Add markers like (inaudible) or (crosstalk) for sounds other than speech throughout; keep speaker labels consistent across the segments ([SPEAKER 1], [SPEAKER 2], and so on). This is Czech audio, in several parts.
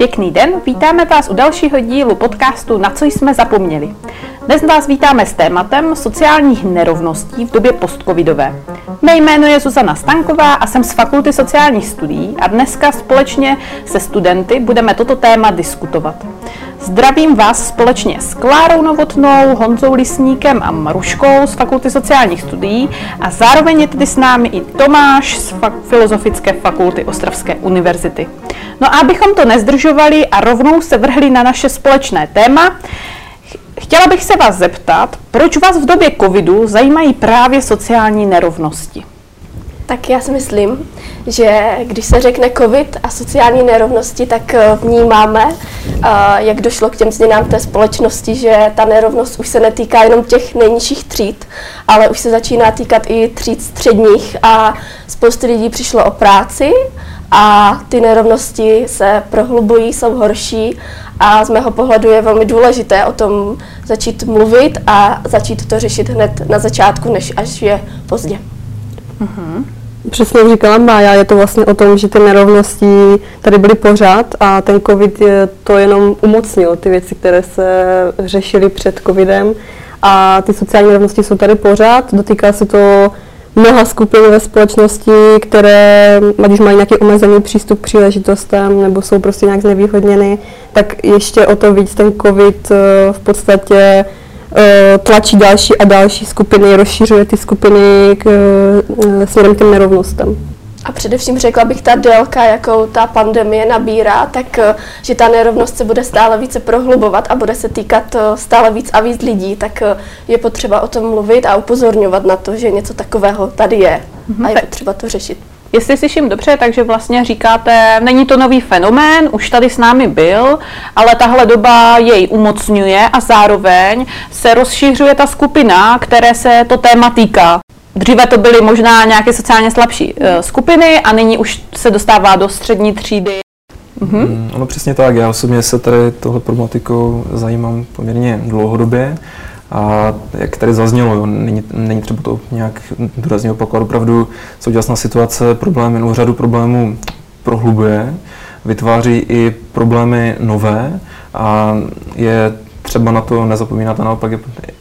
[SPEAKER 1] Pěkný den, vítáme vás u dalšího dílu podcastu Na co jsme zapomněli. Dnes vás vítáme s tématem sociálních nerovností v době postcovidové. Mé jméno je Zuzana Stanková a jsem z Fakulty sociálních studií a dneska společně se studenty budeme toto téma diskutovat. Zdravím vás společně s Klárou Novotnou, Honzou Lisníkem a Maruškou z Fakulty sociálních studií a zároveň je tady s námi i Tomáš z Filozofické fakulty Ostravské univerzity. No a abychom to nezdržovali a rovnou se vrhli na naše společné téma, chtěla bych se vás zeptat, proč vás v době covidu zajímají právě sociální nerovnosti?
[SPEAKER 2] Tak já si myslím, že když se řekne COVID a sociální nerovnosti, tak eh, vnímáme, eh, jak došlo k těm změnám té společnosti, že ta nerovnost už se netýká jenom těch nejnižších tříd, ale už se začíná týkat i tříd středních a spoustu lidí přišlo o práci a ty nerovnosti se prohlubují, jsou horší a z mého pohledu je velmi důležité o tom začít mluvit a začít to řešit hned na začátku, než až je pozdě.
[SPEAKER 3] Mm-hmm. Přesně jak říkala Mája, je to vlastně o tom, že ty nerovnosti tady byly pořád a ten covid to jenom umocnil, ty věci, které se řešily před covidem. A ty sociální nerovnosti jsou tady pořád, dotýká se to mnoha skupin ve společnosti, které, ať už mají nějaký omezený přístup k příležitostem nebo jsou prostě nějak znevýhodněny, tak ještě o to víc ten covid eh, v podstatě tlačí další a další skupiny, rozšiřuje ty skupiny k, eh, směrem k těm nerovnostem.
[SPEAKER 2] A především řekla bych, ta délka, jakou ta pandemie nabírá, tak eh, že ta nerovnost se bude stále více prohlubovat a bude se týkat eh, stále víc a víc lidí, tak eh, je potřeba o tom mluvit a upozorňovat na to, že něco takového tady je mm-hmm. a je potřeba to řešit.
[SPEAKER 1] Jestli slyším dobře, takže vlastně říkáte, není to nový fenomén, už tady s námi byl, ale tahle doba jej umocňuje a zároveň se rozšiřuje ta skupina, které se to téma týká. Dříve to byly možná nějaké sociálně slabší uh, skupiny a nyní už se dostává do střední třídy.
[SPEAKER 4] Mhm. Mm, ono přesně tak. Já osobně se tady tohle problematikou zajímám poměrně dlouhodobě. A jak tady zaznělo, jo, není, není třeba to nějak důrazně opakovat, opravdu současná situace problémy, no řadu problémů prohlubuje, vytváří i problémy nové a je třeba na to nezapomínat a naopak je,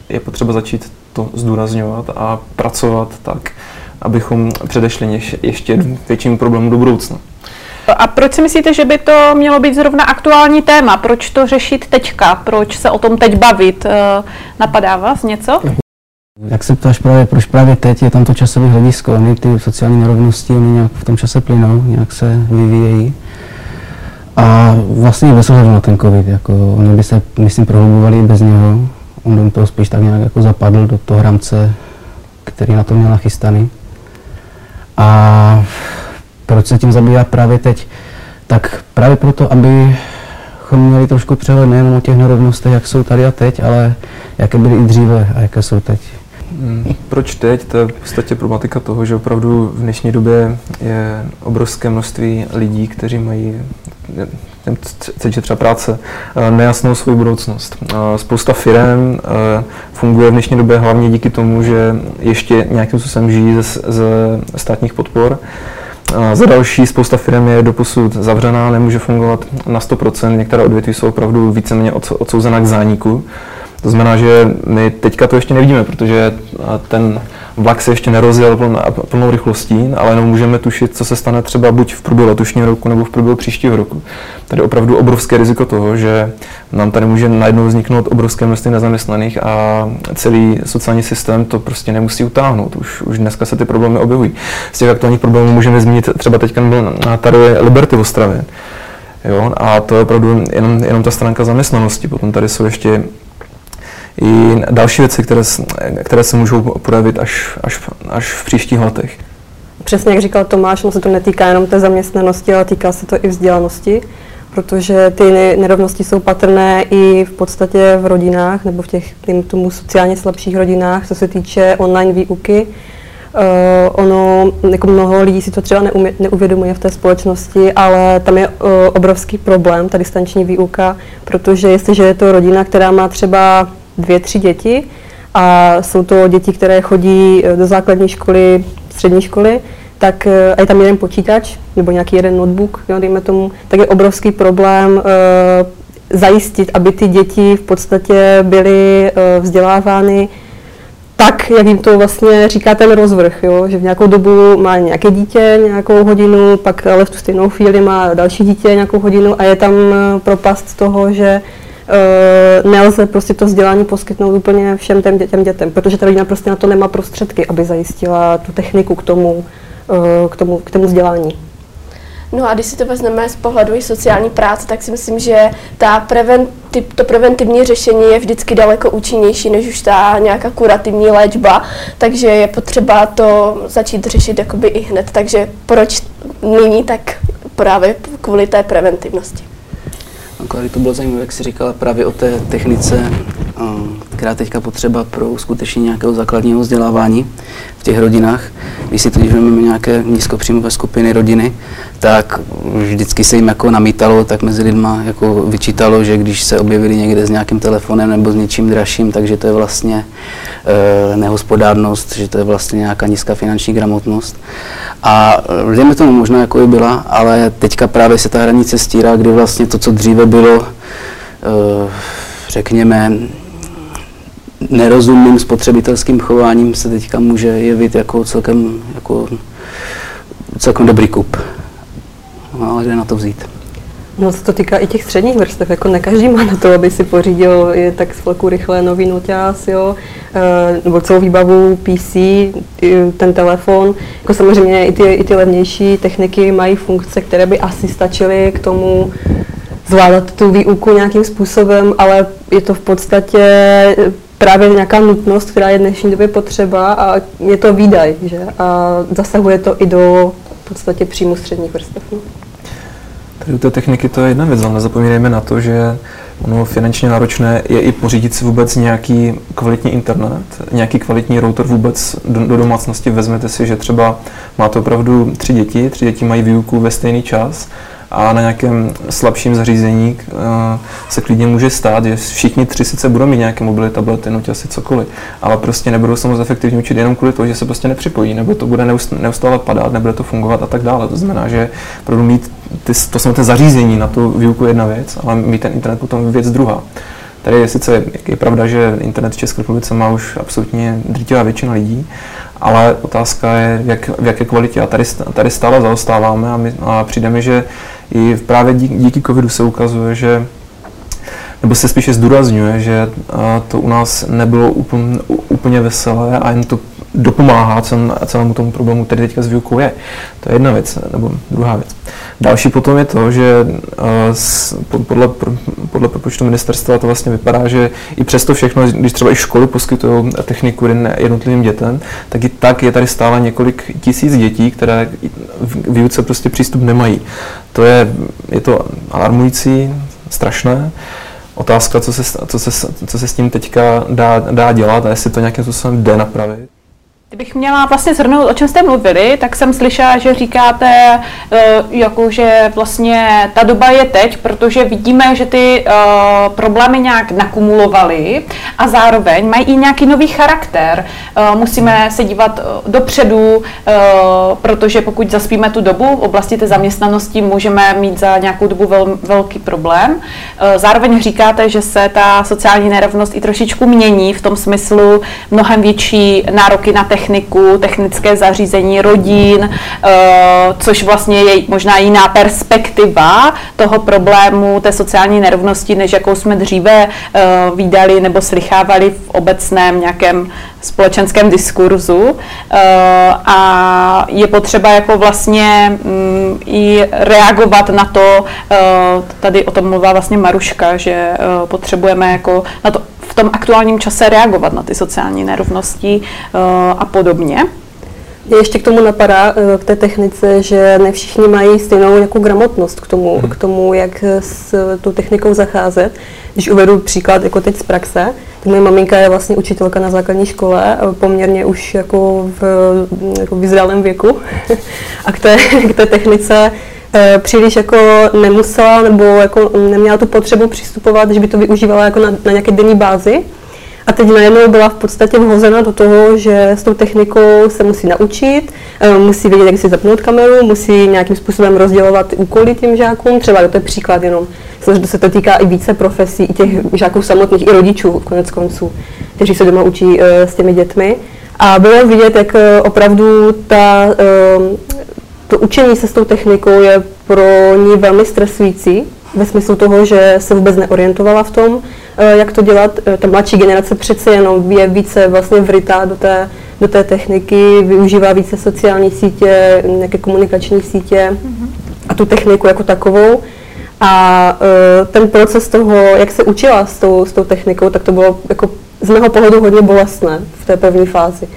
[SPEAKER 4] je potřeba začít to zdůrazňovat a pracovat tak, abychom předešli ještě větším problémům do budoucna.
[SPEAKER 1] A proč si myslíte, že by to mělo být zrovna aktuální téma? Proč to řešit teďka? Proč se o tom teď bavit? Eh, napadá vás něco?
[SPEAKER 5] Jak se ptáš právě, proč právě teď je tam to časové hledisko, oni ty sociální nerovnosti, oni nějak v tom čase plynou, nějak se vyvíjejí. A vlastně bez ohledu na ten covid, jako oni by se, myslím, prohlubovali bez něho, on to spíš tak nějak jako zapadl do toho rámce, který na to měl nachystaný. A proč se tím zabývat právě teď? Tak právě proto, abychom měli trošku přehled nejen o těch nerovnostech, jak jsou tady a teď, ale jaké byly i dříve a jaké jsou teď.
[SPEAKER 4] Hmm, proč teď? To je v podstatě problematika toho, že opravdu v dnešní době je obrovské množství lidí, kteří mají třeba práce, eh, nejasnou svou budoucnost. Eh, spousta firm eh, funguje v dnešní době hlavně díky tomu, že ještě nějakým způsobem žijí ze státních podpor. Za další spousta firm je doposud zavřená, nemůže fungovat na 100%, některé odvětví jsou opravdu víceméně odsouzená k zániku. To znamená, že my teďka to ještě nevidíme, protože ten vlak se ještě nerozjel plnou, rychlostí, ale jenom můžeme tušit, co se stane třeba buď v průběhu letošního roku nebo v průběhu příštího roku. Tady je opravdu obrovské riziko toho, že nám tady může najednou vzniknout obrovské množství nezaměstnaných a celý sociální systém to prostě nemusí utáhnout. Už, už dneska se ty problémy objevují. Z těch aktuálních problémů můžeme zmínit třeba teďka byl tady Liberty v Ostravě. Jo, a to je opravdu jenom, jenom ta stránka zaměstnanosti. Potom tady jsou ještě i další věci, které, které se můžou projevit až, až, až v příštích letech.
[SPEAKER 3] Přesně jak říkal Tomáš, no se to netýká jenom té zaměstnanosti, ale týká se to i vzdělanosti, protože ty nerovnosti jsou patrné i v podstatě v rodinách nebo v těch tomu sociálně slabších rodinách, co se týče online výuky. Uh, ono, jako mnoho lidí si to třeba neumě, neuvědomuje v té společnosti, ale tam je uh, obrovský problém, ta distanční výuka, protože jestliže je to rodina, která má třeba dvě, tři děti, a jsou to děti, které chodí eh, do základní školy, střední školy, tak eh, a je tam jeden počítač nebo nějaký jeden notebook, jo, dejme tomu, tak je obrovský problém uh, zajistit, aby ty děti v podstatě byly uh, vzdělávány tak, jak jim to vlastně říká ten rozvrh, jo? že v nějakou dobu má nějaké dítě nějakou hodinu, pak ale v tu stejnou chvíli má další dítě nějakou hodinu a je tam propast toho, že nelze prostě to vzdělání poskytnout úplně všem těm dětem, dětem, protože ta rodina prostě na to nemá prostředky, aby zajistila tu techniku k tomu, uh, k tomu, k tomu vzdělání.
[SPEAKER 2] No a když si to vezmeme z pohledu i sociální práce, tak si myslím, že ta preventiv, to preventivní řešení je vždycky daleko účinnější, než už ta nějaká kurativní léčba, takže je potřeba to začít řešit jakoby i hned. Takže proč nyní, tak právě kvůli té preventivnosti.
[SPEAKER 5] Klary, to bylo zajímavé, jak jsi říkala právě o té technice, která teďka potřeba pro uskutečnění nějakého základního vzdělávání v těch rodinách. Když si teď vezmeme nějaké nízkopříjmové skupiny rodiny, tak vždycky se jim jako namítalo, tak mezi lidma jako vyčítalo, že když se objevili někde s nějakým telefonem nebo s něčím dražším, takže to je vlastně e, nehospodárnost, že to je vlastně nějaká nízká finanční gramotnost. A lidem tomu možná jako i byla, ale teďka právě se ta hranice stírá, kdy vlastně to, co dříve bylo, e, řekněme, nerozumným spotřebitelským chováním se teďka může jevit jako celkem, jako celkem dobrý kup. No, ale kde na to vzít?
[SPEAKER 3] No se to týká i těch středních vrstev, jako ne každý má na to, aby si pořídil je tak z fleku rychle nový noťás, jo, e, nebo celou výbavu PC, ten telefon. Jako samozřejmě i ty, i ty levnější techniky mají funkce, které by asi stačily k tomu zvládat tu výuku nějakým způsobem, ale je to v podstatě právě nějaká nutnost, která je v dnešní době potřeba a je to výdaj, že? A zasahuje to i do v podstatě příjmu středních vrstev. No.
[SPEAKER 4] Tady u té techniky to je jedna věc, ale nezapomínejme na to, že ono finančně náročné je i pořídit si vůbec nějaký kvalitní internet, nějaký kvalitní router vůbec do, do domácnosti. Vezmete si, že třeba máte opravdu tři děti, tři děti mají výuku ve stejný čas a na nějakém slabším zařízení uh, se klidně může stát, že všichni tři sice budou mít nějaké mobily, tablety, notě asi cokoliv, ale prostě nebudou se moc efektivně učit jenom kvůli tomu, že se prostě nepřipojí, nebo to bude neustále padat, nebude to fungovat a tak dále. To znamená, že pro mít ty, to samotné zařízení na tu výuku jedna věc, ale mít ten internet potom věc druhá. Tady je sice je pravda, že internet v České republice má už absolutně drtivá většina lidí, ale otázka je, jak, v jaké kvalitě. A tady, tady stále zaostáváme a, my, a přijde mi, že i právě díky, díky covidu se ukazuje, že nebo se spíše zdůrazňuje, že to u nás nebylo úplně, úplně veselé a jen to dopomáhá celém, celému tomu problému, který teďka s výukou je. To je jedna věc, nebo druhá věc. Další potom je to, že podle, podle propočtu ministerstva to vlastně vypadá, že i přesto všechno, když třeba i školy poskytují techniku jednotlivým dětem, tak i tak je tady stále několik tisíc dětí, které v výuce prostě přístup nemají. To je, je to alarmující, strašné. Otázka, co se, co se, co se s tím teďka dá, dá dělat a jestli to nějakým způsobem jde napravit.
[SPEAKER 1] Kdybych měla vlastně zhrnout, o čem jste mluvili, tak jsem slyšela, že říkáte, eh, jako, že vlastně ta doba je teď, protože vidíme, že ty uh, problémy nějak nakumulovaly a zároveň mají i nějaký nový charakter. Uh, musíme se dívat dopředu, protože pokud zaspíme tu dobu v oblasti té zaměstnanosti, můžeme mít za nějakou dobu vel, velký problém. Zároveň říkáte, že se ta sociální nerovnost i trošičku mění v tom smyslu mnohem větší nároky na technologii techniku, technické zařízení rodin, eh, což vlastně je možná jiná perspektiva toho problému té sociální nerovnosti, než jakou jsme dříve eh, výdali nebo slychávali v obecném nějakém společenském diskurzu. Eh, a je potřeba jako vlastně mm, i reagovat na to, tady o tom mluvila vlastně Maruška, že potřebujeme jako na to v tom aktuálním čase reagovat na ty sociální nerovnosti eh, a podobně.
[SPEAKER 3] Mě ještě k tomu napadá, eh, k té technice, že ne všichni mají stejnou nějakou gramotnost k tomu, hmm. k tomu, jak s tou technikou zacházet. Když uvedu příklad jako teď z praxe, tak moje maminka je vlastně učitelka na základní škole, poměrně už jako v jako vyzrálém věku. (laughs) a k té, k té technice Eh, příliš jako nemusela nebo jako neměla tu potřebu přistupovat, že by to využívala jako na, na nějaké denní bázi. A teď najednou byla v podstatě vhozena do toho, že s tou technikou se musí naučit, eh, musí vědět, jak si zapnout kameru, musí nějakým způsobem rozdělovat úkoly těm žákům. Třeba to je příklad jenom, že se to týká i více profesí, i těch žáků samotných, i rodičů konec konců, kteří se doma učí eh, s těmi dětmi. A bylo vidět, jak eh, opravdu ta, to učení se s tou technikou je pro ní velmi stresující, ve smyslu toho, že se vůbec neorientovala v tom, eh, jak to dělat. Eh, ta mladší generace přece jenom je více vlastně vrytá do té, do té techniky, využívá více sociální sítě, nějaké komunikační sítě a tu techniku jako takovou. A uh, ten proces toho, jak se učila s tou, s tou technikou, tak to bylo jako z mého pohledu hodně bolestné v té první fázi.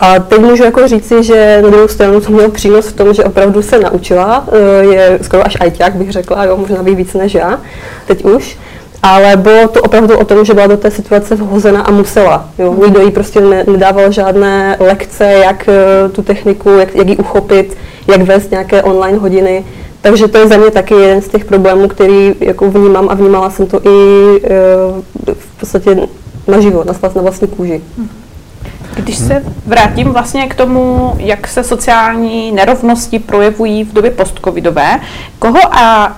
[SPEAKER 3] A teď můžu jako říci, že na druhou stranu to mělo přínos v tom, že opravdu se naučila, eh, je skoro až ajťák bych řekla, jo, možná by víc než já, teď už. Ale bylo to opravdu o tom, že byla do té situace vhozena a musela. Jo. Nikdo jí prostě ne, nedával žádné lekce, jak eh, tu techniku, jak, jak ji uchopit, jak vést nějaké online hodiny. Takže to je za mě taky jeden z těch problémů, který jako vnímám a vnímala jsem to i e, v podstatě naživo, na, na vlastní kůži. Hmm.
[SPEAKER 1] Když se vrátím vlastně k tomu, jak se sociální nerovnosti projevují v době postcovidové, koho a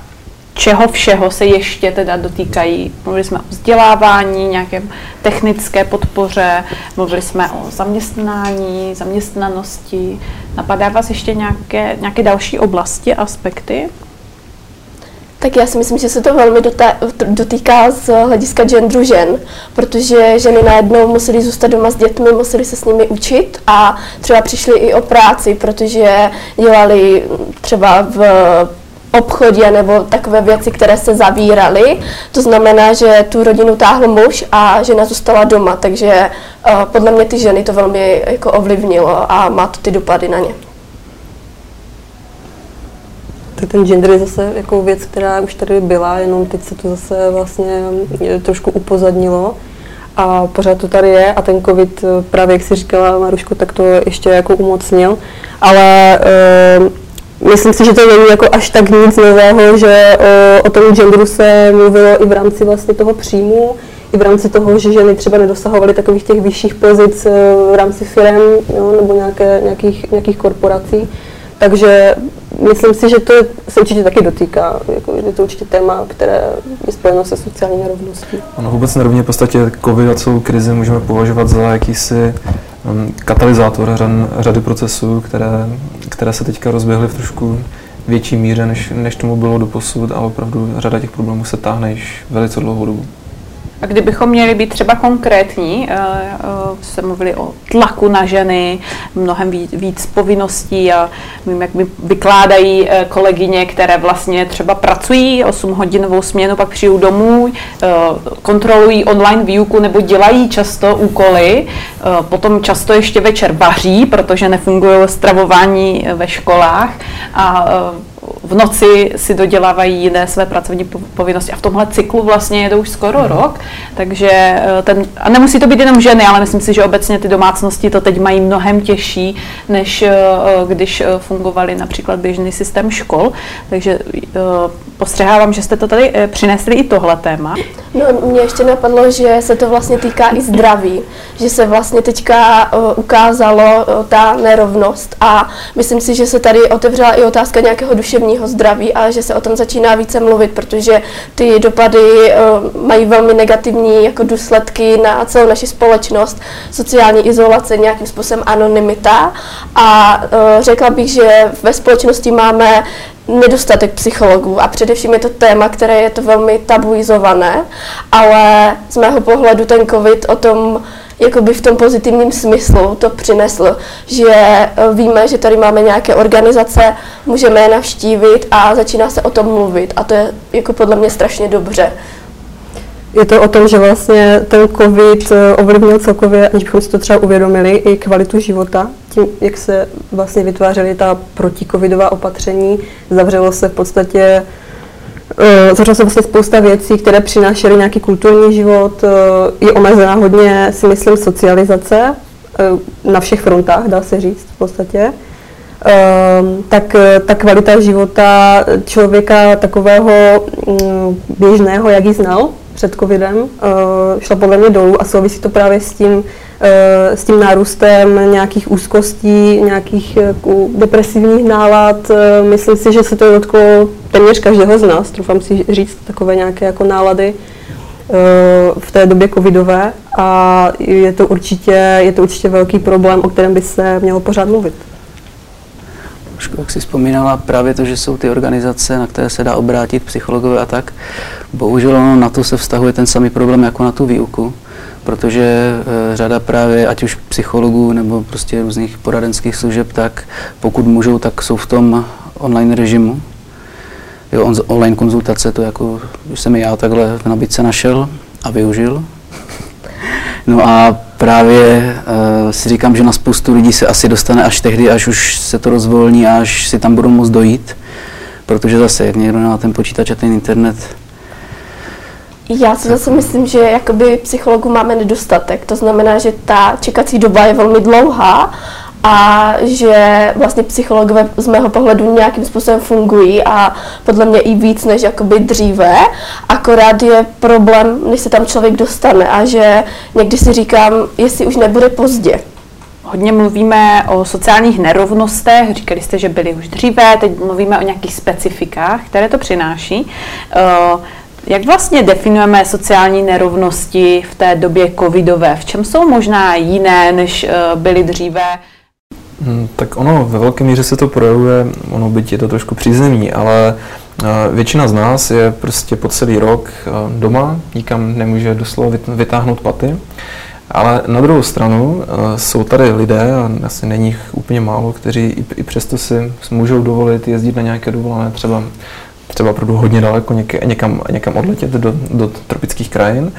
[SPEAKER 1] čeho všeho se ještě teda dotýkají. Mluvili jsme o vzdělávání, nějaké technické podpoře, mluvili jsme o zaměstnání, zaměstnanosti. Napadá vás ještě nějaké, nějaké další oblasti, aspekty?
[SPEAKER 2] Tak já si myslím, že se to velmi dotýká z hlediska genderu žen, protože ženy najednou musely zůstat doma s dětmi, musely se s nimi učit a třeba přišly i o práci, protože dělali třeba v obchodě nebo takové věci, které se zavíraly. To znamená, že tu rodinu táhl muž a žena zůstala doma, takže uh, podle mě ty ženy to velmi jako ovlivnilo a má to ty dopady na ně
[SPEAKER 3] tak ten gender je zase jako věc, která už tady byla, jenom teď se to zase vlastně eh, trošku upozadnilo a pořád to tady je a ten covid eh, právě, jak si říkala Maruško, tak to ještě jako umocnil, ale uh, myslím si, že to není jako až tak nic nového, že o, o tom genderu se mluvilo i v rámci vlastně toho příjmu, i v rámci toho, že ženy třeba nedosahovaly takových těch vyšších pozic v rámci firm jo, nebo nějaké, nějakých, nějakých korporací. Takže myslím si, že to se určitě taky dotýká. Jako je to určitě téma, které je spojeno se sociální nerovností.
[SPEAKER 4] Ono vůbec nerovně v podstatě COVID a celou krizi můžeme považovat za jakýsi um, katalyzátor řad, řady procesů, které, které se teďka rozběhly v trošku větší míře, než, než tomu bylo do posud, ale opravdu řada těch problémů se táhne již velice dlouhou dobu.
[SPEAKER 1] A kdybychom měli být třeba konkrétní, eh, eh, se mluvili o tlaku na ženy, mnohem víc, povinností a vím, jak mi vykládají eh, kolegyně, které vlastně třeba pracují 8 hodinovou směnu, pak přijdou domů, kontrolují online výuku nebo dělají často úkoly, potom často ještě večer vaří, protože nefungují stravování ve školách a v noci si dodělávají jiné své pracovní povinnosti a v tomhle cyklu vlastně je to už skoro mm. rok, takže eh, ten, a nemusí to být jenom ženy, ale myslím si, že obecně ty domácnosti to teď mají mnohem těžší, než eh, když eh, fungovaly například běžný systém škol, takže postřehávám, že jste to tady přinesli i tohle téma.
[SPEAKER 2] No, mě ještě napadlo, že se to vlastně týká i zdraví, že se vlastně teďka ukázalo ta nerovnost a myslím si, že se tady otevřela i otázka nějakého duševního zdraví a že se o tom začíná více mluvit, protože ty dopady uh, mají velmi negativní jako důsledky na celou naši společnost, sociální izolace, nějakým způsobem anonymita. A uh, řekla bych, že ve společnosti máme nedostatek psychologů a především je to téma, které je to velmi tabuizované, ale z mého pohledu ten covid o tom jakoby v tom pozitivním smyslu to přinesl, že eh, víme, že tady máme nějaké organizace, můžeme je navštívit a začíná se o tom mluvit a to je jako podle mě strašně dobře.
[SPEAKER 3] Je to o tom, že vlastně ten covid eh, ovlivnil celkově, aniž bychom si to třeba uvědomili, i kvalitu života. Tím, jak se vlastně vytvářely ta protikovidová opatření, zavřelo se v podstatě Uh, Začala se vlastně spousta věcí, které přinášely nějaký kulturní život. Uh, je omezená hodně, si myslím, socializace uh, na všech frontách, dá se říct v podstatě. Tak ta kvalita života člověka takového mm, běžného, jak ji znal, před covidem, šla podle mě dolů a souvisí to právě s tím, s tím nárůstem nějakých úzkostí, nějakých uh, depresivních nálad. Uh, myslím si, že se to dotklo téměř každého z nás, troufám si říct takové nějaké jako nálady v té době covidové a je to určitě, je to určitě velký problém, o kterém by se mělo pořád mluvit
[SPEAKER 5] trošku, jak si vzpomínala, právě to, že jsou ty organizace, na které se dá obrátit psychologové a tak. Bohužel ono na to se vztahuje ten samý problém jako na tu výuku, protože e, řada právě, ať už psychologů nebo prostě různých poradenských služeb, tak pokud můžou, tak jsou v tom online režimu. Jo, on, online konzultace, to jako, už jsem já takhle v nabídce našel a využil. (laughs) No a právě uh, si říkám, že na spoustu lidí se asi dostane až tehdy, až už se to rozvolní, až si tam budou moct dojít. Protože zase, jak někdo má ten počítač a ten internet,
[SPEAKER 2] já si zase myslím, že jakoby psychologů máme nedostatek. To znamená, že ta čekací doba je velmi dlouhá a že vlastně psychologové z mého pohledu nějakým způsobem fungují a podle mě i víc než jakoby dříve, akorát je problém, než se tam člověk dostane a že někdy si říkám, jestli už nebude pozdě.
[SPEAKER 1] Hodně mluvíme o sociálních nerovnostech, říkali jste, že byly už dříve, teď mluvíme o nějakých specifikách, které to přináší. Uh, jak vlastně definujeme sociální nerovnosti v té době covidové? V čem jsou možná jiné, než eh, byly dříve?
[SPEAKER 4] Hmm, tak ono ve velké míře se to projevuje, ono byť je to trošku přízemní, ale eh, většina z nás je prostě po celý rok eh, doma, nikam nemůže doslova vytáhnout paty. Ale na druhou stranu jsou tady lidé, a asi není jich úplně málo, kteří i, přesto si můžou dovolit jezdit na nějaké dovolené, třeba třeba opravdu hodně daleko, někam, někam odletět do, do tropických krajin.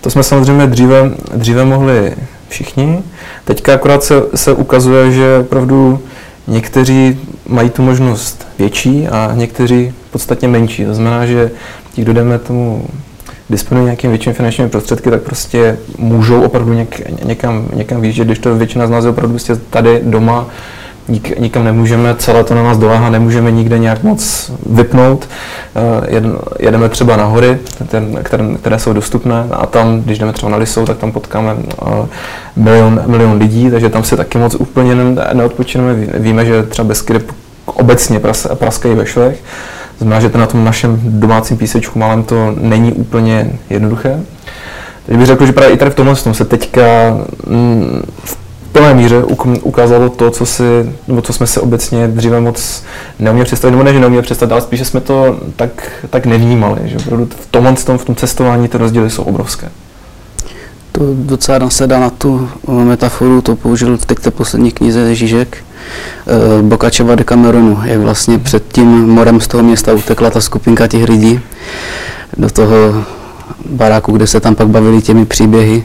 [SPEAKER 4] To jsme samozřejmě dříve, dříve mohli všichni. Teďka akorát se, se ukazuje, že opravdu někteří mají tu možnost větší a někteří podstatně menší. To znamená, že ti, kdo jdeme tomu disponují nějakými většími finančními prostředky, tak prostě můžou opravdu něk, někam, někam výjíždět, když to většina z nás je opravdu prostě tady doma nik, nikam nemůžeme, celé to na nás doláhá, nemůžeme nikde nějak moc vypnout. Eh, jedeme třeba na hory, které, které jsou dostupné a tam, když jdeme třeba na Lisou, tak tam potkáme eh, milion, milion lidí, takže tam si taky moc úplně neodpočineme. Víme, že třeba Beskydy obecně pras, praskají ve švech. Znamená, že to na tom našem domácím písečku malém to není úplně jednoduché. Teď bych řekl, že právě i tady v tomhle se teďka mm, v plné míře ukázalo to, co, si, nebo co jsme se obecně dříve moc neuměli představit, nebo ne, že neuměli představit, ale spíš, že jsme to tak, tak nevnímali, že opravdu v tomhle v tom cestování ty rozdíly jsou obrovské.
[SPEAKER 5] To docela nasedá na tu metaforu, to použil v té poslední knize Žižek, eh, Bokačeva de Cameronu, jak vlastně před tím morem z toho města utekla ta skupinka těch lidí do toho baráku, kde se tam pak bavili těmi příběhy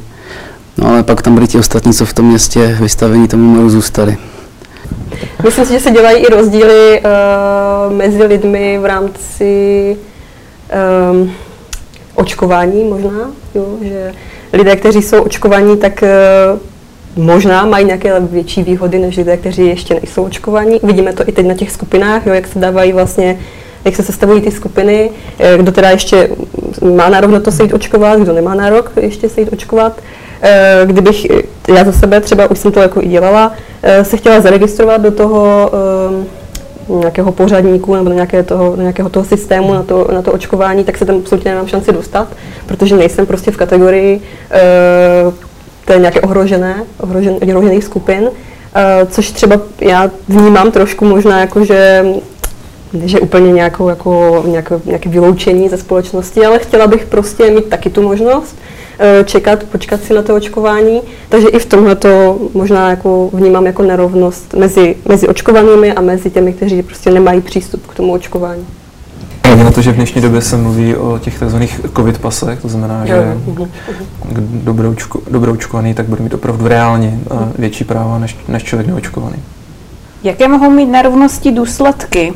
[SPEAKER 5] No ale pak tam byli ti ostatní, co v tom městě vystavení tomu moru zůstali.
[SPEAKER 3] Myslím si, že se dělají i rozdíly uh, mezi lidmi v rámci um, očkování možná, jo, že lidé, kteří jsou očkovaní, tak uh, možná mají nějaké větší výhody než lidé, kteří ještě nejsou očkovaní. Vidíme to i teď na těch skupinách, jo, jak se dávají vlastně jak se sestavují ty skupiny, kdo teda ještě má nárok na to se jít očkovat, kdo nemá nárok ještě se jít očkovat. Eh, kdybych já za sebe třeba, už jsem to jako i dělala, eh, se chtěla zaregistrovat do toho eh, nějakého pořadníku nebo do, nějaké toho, do nějakého toho systému na to, na to očkování, tak se tam absolutně nemám šanci dostat, protože nejsem prostě v kategorii té nějaké ohrožené, ohrožen, ohrožených skupin, což třeba já vnímám trošku možná jako, že že úplně nějakou, jako, nějaké, nějaké vyloučení ze společnosti, ale chtěla bych prostě mít taky tu možnost. Eh, čekat, počkat si na to očkování. Takže i v tomhle to možná jako vnímám jako nerovnost mezi, mezi očkovanými a mezi těmi, kteří prostě nemají přístup k tomu očkování.
[SPEAKER 4] Na to, že v dnešní době se mluví o těch tzv. covid pasech, to znamená, že kdo očkovaný, tak bude mít opravdu reálně eh, větší práva než, než člověk neočkovaný.
[SPEAKER 1] Jaké mohou mít nerovnosti důsledky?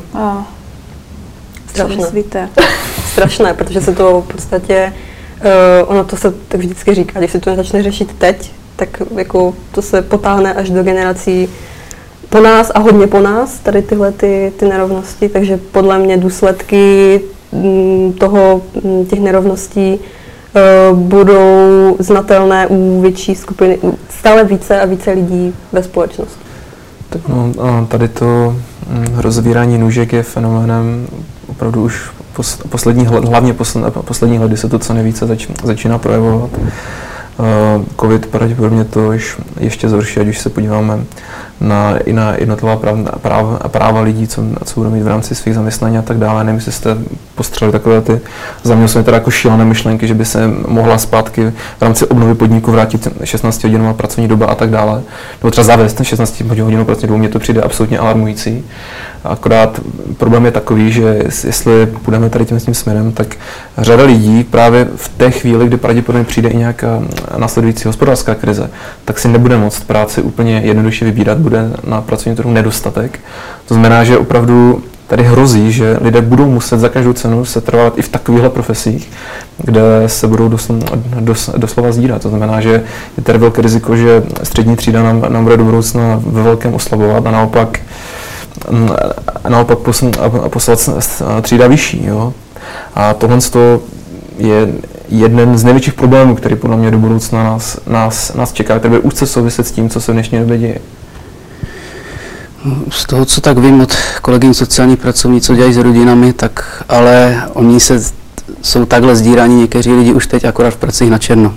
[SPEAKER 3] Strašné. (laughs) Strašné, protože se to v podstatě Uh, ono to se tak vždycky říká, když se to nezačne řešit teď, tak jako to se potáhne až do generací po nás a hodně po nás, tady tyhle ty, ty nerovnosti, takže podle mě důsledky mm, toho, mm, těch nerovností budou znatelné u větší skupiny, stále více a více lidí ve společnosti.
[SPEAKER 4] Tak no, tady to hm, rozvírání nůžek je fenoménem opravdu už poslední, hlavně poslední lety se to co nejvíce zač, začíná projevovat. COVID pravděpodobně to ještě zhorší, ať už se podíváme na, i na jednotlivá práva, práva, práva lidí, co, co budou mít v rámci svých zaměstnání a tak dále. Nevím, jestli jste postřeli takové ty, za mě jsou teda jako šílené myšlenky, že by se mohla zpátky v rámci obnovy podniku vrátit 16 hodinová pracovní doba a tak dále. Nebo třeba zavést 16 hodinovou pracovní dobu, mně to přijde absolutně alarmující. Akorát problém je takový, že jestli půjdeme tady tím, tím směrem, tak řada lidí právě v té chvíli, kdy pravděpodobně přijde i nějaká následující hospodářská krize, tak si nebude moct práci úplně jednoduše vybírat, bude na pracovním trhu nedostatek. To znamená, že opravdu tady hrozí, že lidé budou muset za každou cenu se trvat i v takovýchhle profesích, kde se budou doslova, dos, doslova zdírat. To znamená, že je tady velké riziko, že střední třída nám, nám bude do budoucna ve velkém oslabovat a naopak a naopak poslat třída vyšší. Jo? A tohle je jeden z největších problémů, který podle mě do budoucna nás, nás, nás čeká, který bude úzce souviset s tím, co se v dnešní době děje.
[SPEAKER 5] Z toho, co tak vím od kolegyň sociální pracovní, co dělají s rodinami, tak ale oni se jsou takhle zdíraní někteří lidi už teď akorát v pracích na černo.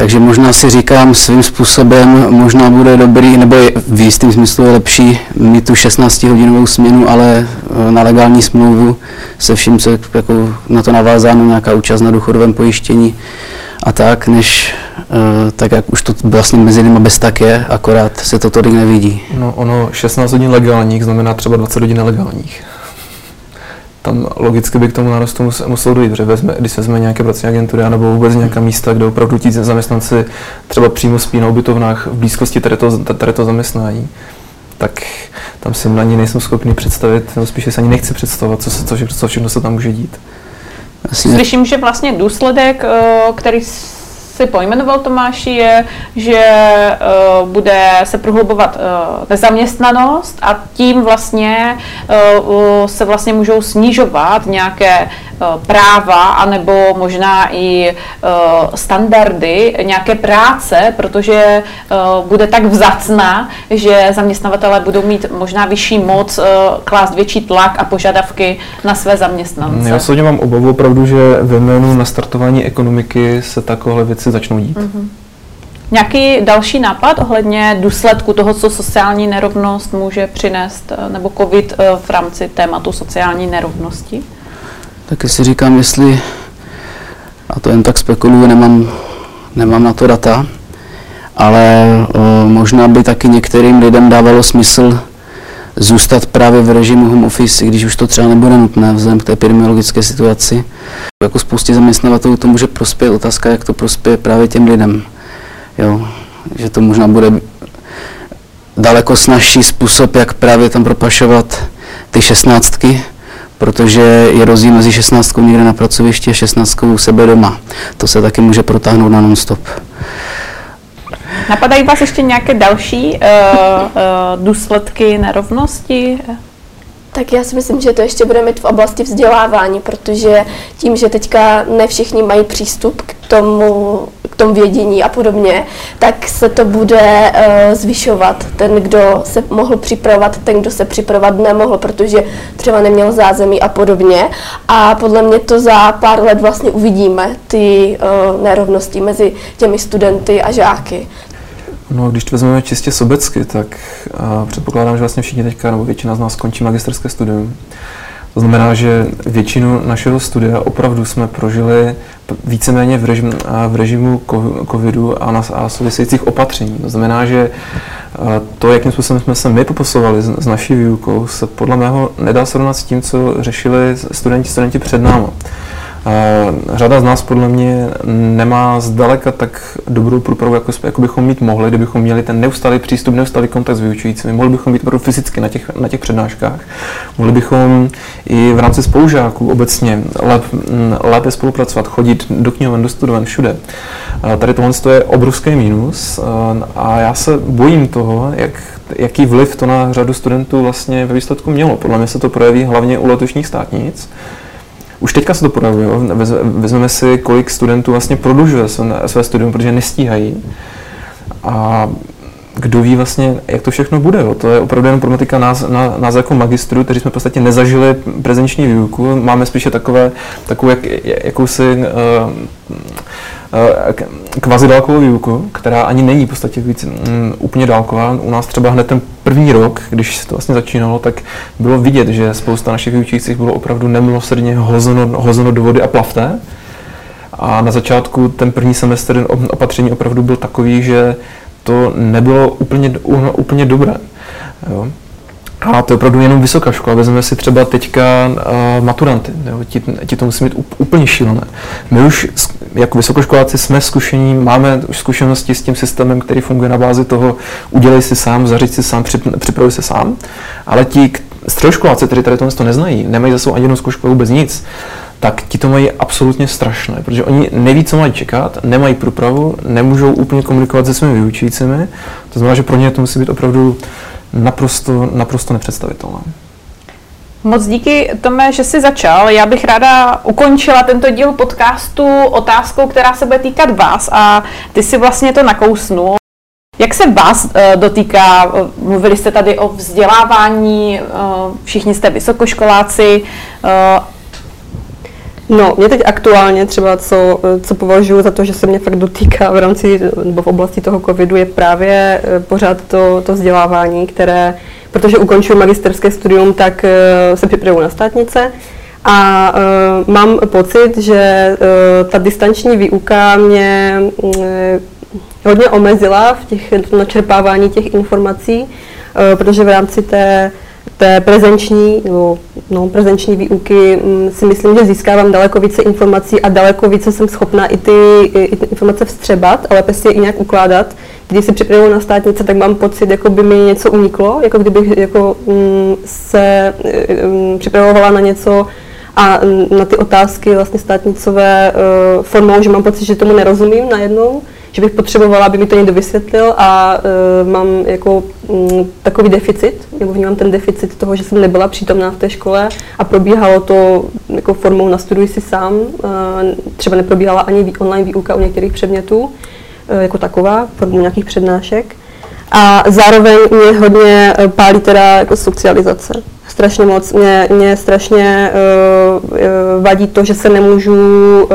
[SPEAKER 5] Takže možná si říkám svým způsobem, možná bude dobrý, nebo je, v jistém smyslu je lepší mít tu 16-hodinovou směnu, ale eh, na legální smlouvu se vším, co jako na to navázáno, nějaká účast na důchodovém pojištění a tak, než uh, tak, jak už to vlastně mezi nimi bez tak je, akorát se to tolik nevidí.
[SPEAKER 4] No ono 16 hodin legálních znamená třeba 20 hodin nelegálních tam logicky by k tomu nárostu musel, musel dojít, protože vezme, když vezme nějaké pracovní agentury nebo vůbec nějaká místa, kde opravdu ti zaměstnanci třeba přímo spí na ubytovnách v blízkosti tady to, tady to zaměstnání, tak tam si ani nejsem schopný představit, nebo spíše se ani nechci představovat, co, se, co, co všechno se tam může dít.
[SPEAKER 1] Slyším, že vlastně důsledek, eh, který si pojmenoval Tomáši, je, že uh, bude se prohlubovat uh, nezaměstnanost a tím vlastně uh, se vlastně můžou snižovat nějaké práva anebo možná i standardy nějaké práce, protože bude tak vzácná, že zaměstnavatele budou mít možná vyšší moc klást větší tlak a požadavky na své zaměstnance.
[SPEAKER 4] Já osobně mám obavu opravdu, že ve jménu nastartování ekonomiky se takové věci začnou dít. Mm-hmm.
[SPEAKER 1] Nějaký další nápad ohledně důsledku toho, co sociální nerovnost může přinést, eh, nebo COVID eh, v rámci tématu sociální nerovnosti?
[SPEAKER 5] Taky si říkám, jestli, a to jen tak spekuluju, nemám, nemám na to data, ale o, eh, možná by taky některým lidem dávalo smysl zůstat právě v režimu home office, když už to třeba nebude nutné vzhledem k té epidemiologické situaci. Jako spoustě zaměstnavatelů to může prospět, otázka, jak to prospěje právě těm lidem. Jo, že to možná bude daleko snažší způsob, jak právě tam propašovat ty šestnáctky, protože je rozdíl mezi šestnáctkou někde na pracovišti a šestnáctkou u sebe doma. To se taky může protáhnout na non-stop.
[SPEAKER 1] Napadají vás ještě nějaké další uh, uh, důsledky nerovnosti?
[SPEAKER 2] Tak já si myslím, že to ještě bude mít v oblasti vzdělávání, protože tím, že teďka ne všichni mají přístup k tomu, k tomu vědění a podobně, tak se to bude uh, zvyšovat. Ten, kdo se mohl připravovat, ten, kdo se připravovat nemohl, protože třeba neměl zázemí a podobně. A podle mě to za pár let vlastně uvidíme, ty uh, nerovnosti mezi těmi studenty a žáky.
[SPEAKER 4] No, když to vezmeme čistě sobecky, tak a předpokládám, že vlastně všichni teďka, nebo většina z nás končí magisterské studium. To znamená, že většinu našeho studia opravdu jsme prožili víceméně v, režim, v režimu covidu a, na, a souvisejících opatření. To znamená, že to, jakým způsobem jsme se my poposovali s, s naší výukou, se podle mého nedá srovnat s tím, co řešili studenti, studenti před námi. Řada z nás podle mě nemá zdaleka tak dobrou průpravu, jako, jako bychom mít mohli, kdybychom měli ten neustálý přístup, neustálý kontakt s vyučujícími. Mohli bychom být opravdu fyzicky na těch, na těch přednáškách. Mohli bychom i v rámci spolužáků obecně lép, lépe spolupracovat, chodit do knihoven, do studoven, všude. Tady tohle je obrovský mínus a já se bojím toho, jak, jaký vliv to na řadu studentů vlastně ve výsledku mělo. Podle mě se to projeví hlavně u letošních státnic, už teďka se to projevuje. Vezmeme si, kolik studentů vlastně prodlužuje své studium, protože nestíhají. A kdo ví vlastně, jak to všechno bude. Jo. To je opravdu jenom problematika nás, na, nás jako magistrů, kteří jsme v podstatě nezažili prezenční výuku. Máme spíše takové, takovou jak, jakousi uh, kvazi dálkovou výuku, která ani není v podstatě víc, um, úplně dálková. U nás třeba hned ten první rok, když se to vlastně začínalo, tak bylo vidět, že spousta našich vyučujících bylo opravdu nemilosrdně hozeno, hozeno do vody a plavté. A na začátku ten první semestr opatření opravdu byl takový, že to nebylo úplně, úplně dobré. Jo. A to je opravdu jenom vysoká škola. Vezmeme si třeba teďka uh, maturanty. Jo. Ti, ti to musí být úplně šílené. My už jako vysokoškoláci jsme zkušení, máme už zkušenosti s tím systémem, který funguje na bázi toho, udělej si sám, zařiď si sám, připravuj se sám. Ale ti středoškoláci, kteří tady to neznají, nemají za sebou ani jednu zkoušku vůbec nic, tak ti to mají absolutně strašné, protože oni neví, co mají čekat, nemají průpravu, nemůžou úplně komunikovat se svými vyučujícími. To znamená, že pro ně to musí být opravdu naprosto, naprosto nepředstavitelné.
[SPEAKER 1] Moc díky Tome, že jsi začal. Já bych ráda ukončila tento díl podcastu otázkou, která se bude týkat vás a ty si vlastně to nakousnul. Jak se vás eh, dotýká, mluvili jste tady o vzdělávání, eh, všichni jste vysokoškoláci, eh,
[SPEAKER 3] No, mě teď aktuálně třeba, co, co považuji za to, že se mě fakt dotýká v rámci nebo v oblasti toho covidu, je právě eh, pořád to, to vzdělávání, které, protože ukončuji magisterské studium, tak eh, se připravuji na státnice. A uh, mám pocit, že uh, ta distanční výuka mě uh, hodně omezila v těch načerpávání těch informací, uh, protože v rámci té té prezenční, nebo, no, prezenční výuky mm, si myslím, že získávám daleko více informací a daleko více jsem schopná i ty, i ty informace vstřebat, ale si je i nějak ukládat. Když se připravuju na státnice, tak mám pocit, jako by mi něco uniklo, jako kdybych jako, mm, se mm, připravovala na něco a na ty otázky vlastně státnicové uh, formou, že mám pocit, že tomu nerozumím najednou že bych potřebovala, aby mi to někdo vysvětlil a uh, mám jako um, takový deficit, nebo vnímám ten deficit toho, že jsem nebyla přítomná v té škole a probíhalo to jako formou nastuduj si sám, uh, třeba neprobíhala ani online výuka u některých předmětů uh, jako taková, formou nějakých přednášek. A zároveň mě hodně pálí teda jako socializace. Strašně moc. Mě, mě strašně uh, vadí to, že se nemůžu uh,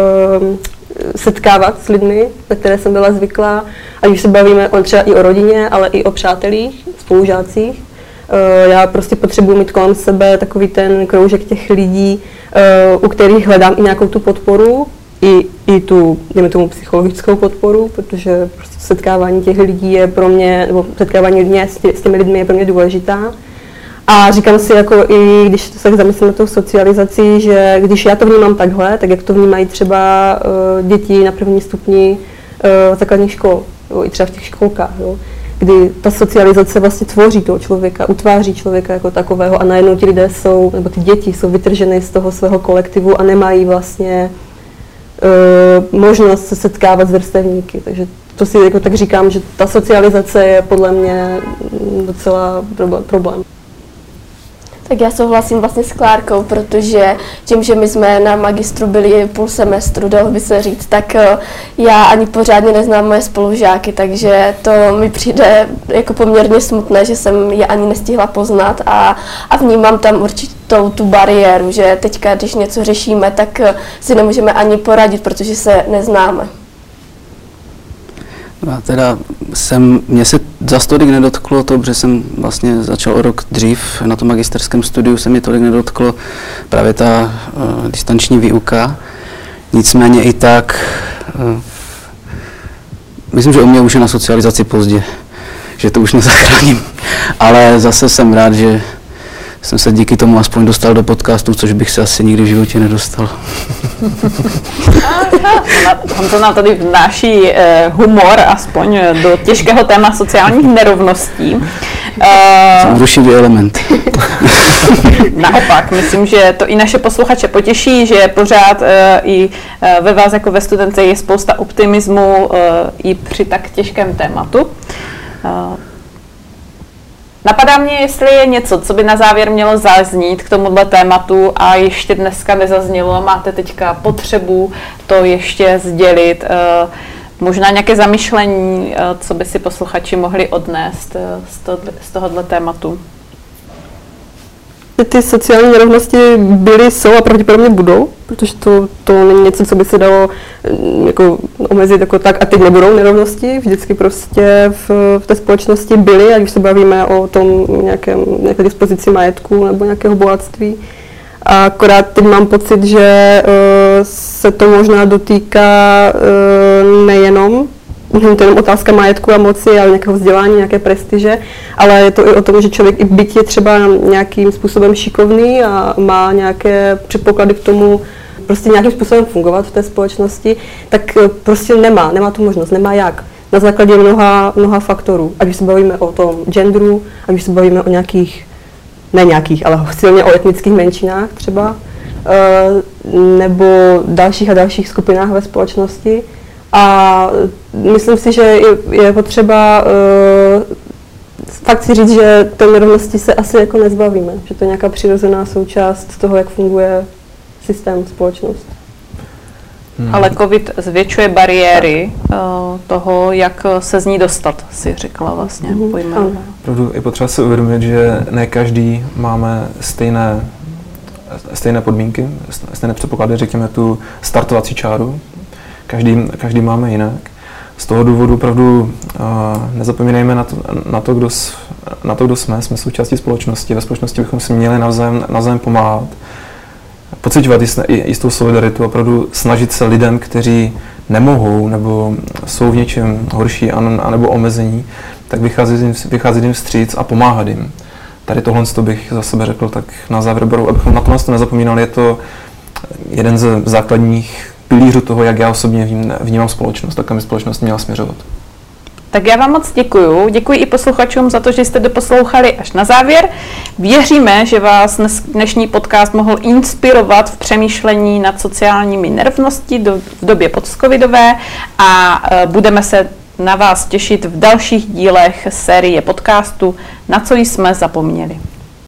[SPEAKER 3] setkávat s lidmi, na které jsem byla zvyklá, ať už se bavíme o, třeba i o rodině, ale i o přátelích, spolužácích. Eh, já prostě potřebuji mít kolem sebe takový ten kroužek těch lidí, eh, u kterých hledám i nějakou tu podporu, i, i tu, dejme tomu, psychologickou podporu, protože prostě setkávání těch lidí je pro mě, nebo setkávání mě s, s těmi lidmi je pro mě důležitá. A říkám si, jako i když se zamyslím na tou socializaci, že když já to vnímám takhle, tak jak to vnímají třeba uh, děti na první stupni uh, základních škol, jo, i třeba v těch školkách, jo, kdy ta socializace vlastně tvoří toho člověka, utváří člověka jako takového a najednou ti lidé jsou, nebo ty děti jsou vytrženy z toho svého kolektivu a nemají vlastně uh, možnost se setkávat s vrstevníky. Takže to si jako tak říkám, že ta socializace je podle mě docela problém.
[SPEAKER 2] Tak já souhlasím vlastně s Klárkou, protože tím, že my jsme na magistru byli půl semestru, dalo by se říct, tak eh, já ani pořádně neznám moje spolužáky, takže to mi přijde jako poměrně smutné, že jsem je ani nestihla poznat a, a vnímám tam určitou tu bariéru, že teďka, když něco řešíme, tak eh, si nemůžeme ani poradit, protože se neznáme.
[SPEAKER 5] Já teda jsem, mě se za tolik nedotklo to, protože jsem vlastně začal o rok dřív na tom magisterském studiu, se mě tolik nedotklo právě ta uh, distanční výuka. Nicméně i tak, uh, myslím, že u mě už je na socializaci pozdě, že to už nezachráním. Ale zase jsem rád, že jsem se díky tomu aspoň dostal do podcastu, což bych se asi nikdy v životě nedostal.
[SPEAKER 1] Honzo nám tady vnáší eh, humor aspoň do těžkého téma sociálních nerovností.
[SPEAKER 5] Jsem rušivý element. (laughs)
[SPEAKER 1] Naopak, myslím, že to i naše posluchače potěší, že pořád eh, i eh, ve vás jako ve studence je spousta optimismu i při tak těžkém tématu. Napadá mě, jestli je něco, co by na závěr mělo zaznít k tomuhle tématu a ještě dneska nezaznělo. Máte teďka potřebu to ještě sdělit. Eh, možná nějaké zamyšlení, eh, co by si posluchači mohli odnést to, z tohohle tématu.
[SPEAKER 3] Ty sociální nerovnosti byly, jsou a pravděpodobně budou, protože to, to není něco, co by se dalo mm, jako omezit jako tak a teď nebudou nerovnosti. Vždycky prostě v, v té společnosti byly, ať už se bavíme o tom nějakém, nějaké dispozici majetku nebo nějakého bohatství. A akorát teď mám pocit, že uh, se to možná dotýká uh, nejenom Není to jenom otázka majetku a moci a nějakého vzdělání, nějaké prestiže, ale je to i o tom, že člověk i byť je třeba nějakým způsobem šikovný a má nějaké předpoklady k tomu, prostě nějakým způsobem fungovat v té společnosti, tak eh, prostě nemá, nemá tu možnost, nemá jak. Na základě mnoha, mnoha faktorů. Ať už se bavíme o tom genderu, ať už se bavíme o nějakých, ne nějakých, ale silně o etnických menšinách třeba, eh, nebo dalších a dalších skupinách ve společnosti. A myslím si, že je, je potřeba uh, fakt si říct, že té nerovnosti se asi jako nezbavíme, že to je nějaká přirozená součást toho, jak funguje systém, společnost.
[SPEAKER 1] Hmm. Ale COVID zvětšuje bariéry uh, toho, jak se z ní dostat, si řekla vlastně hmm. pojmenová.
[SPEAKER 4] Opravdu je potřeba si uvědomit, že ne každý máme stejné, stejné podmínky, stejné předpoklady, řekněme tu startovací čáru, každý, každý máme jinak. Z toho důvodu opravdu uh, nezapomínejme na to, na, to, kdo, na to, kdo jsme. Jsme součástí společnosti. Ve společnosti bychom si měli navzájem, navzájem pomáhat. Pocitovat jistou solidaritu, opravdu snažit se lidem, kteří nemohou nebo jsou v něčem horší anebo omezení, tak vycházet jim, vycházet jim vstříc a pomáhat jim. Tady tohle bych za sebe řekl, tak na závěr, abychom na tohle nezapomínali, je to jeden ze základních pilířů toho, jak já osobně vnímám společnost, tak aby společnost měla směřovat.
[SPEAKER 1] Tak já vám moc děkuju. Děkuji i posluchačům za to, že jste doposlouchali až na závěr. Věříme, že vás dnešní podcast mohl inspirovat v přemýšlení nad sociálními nervnosti do, v době podskovidové a e, budeme se na vás těšit v dalších dílech série podcastu Na co jsme zapomněli.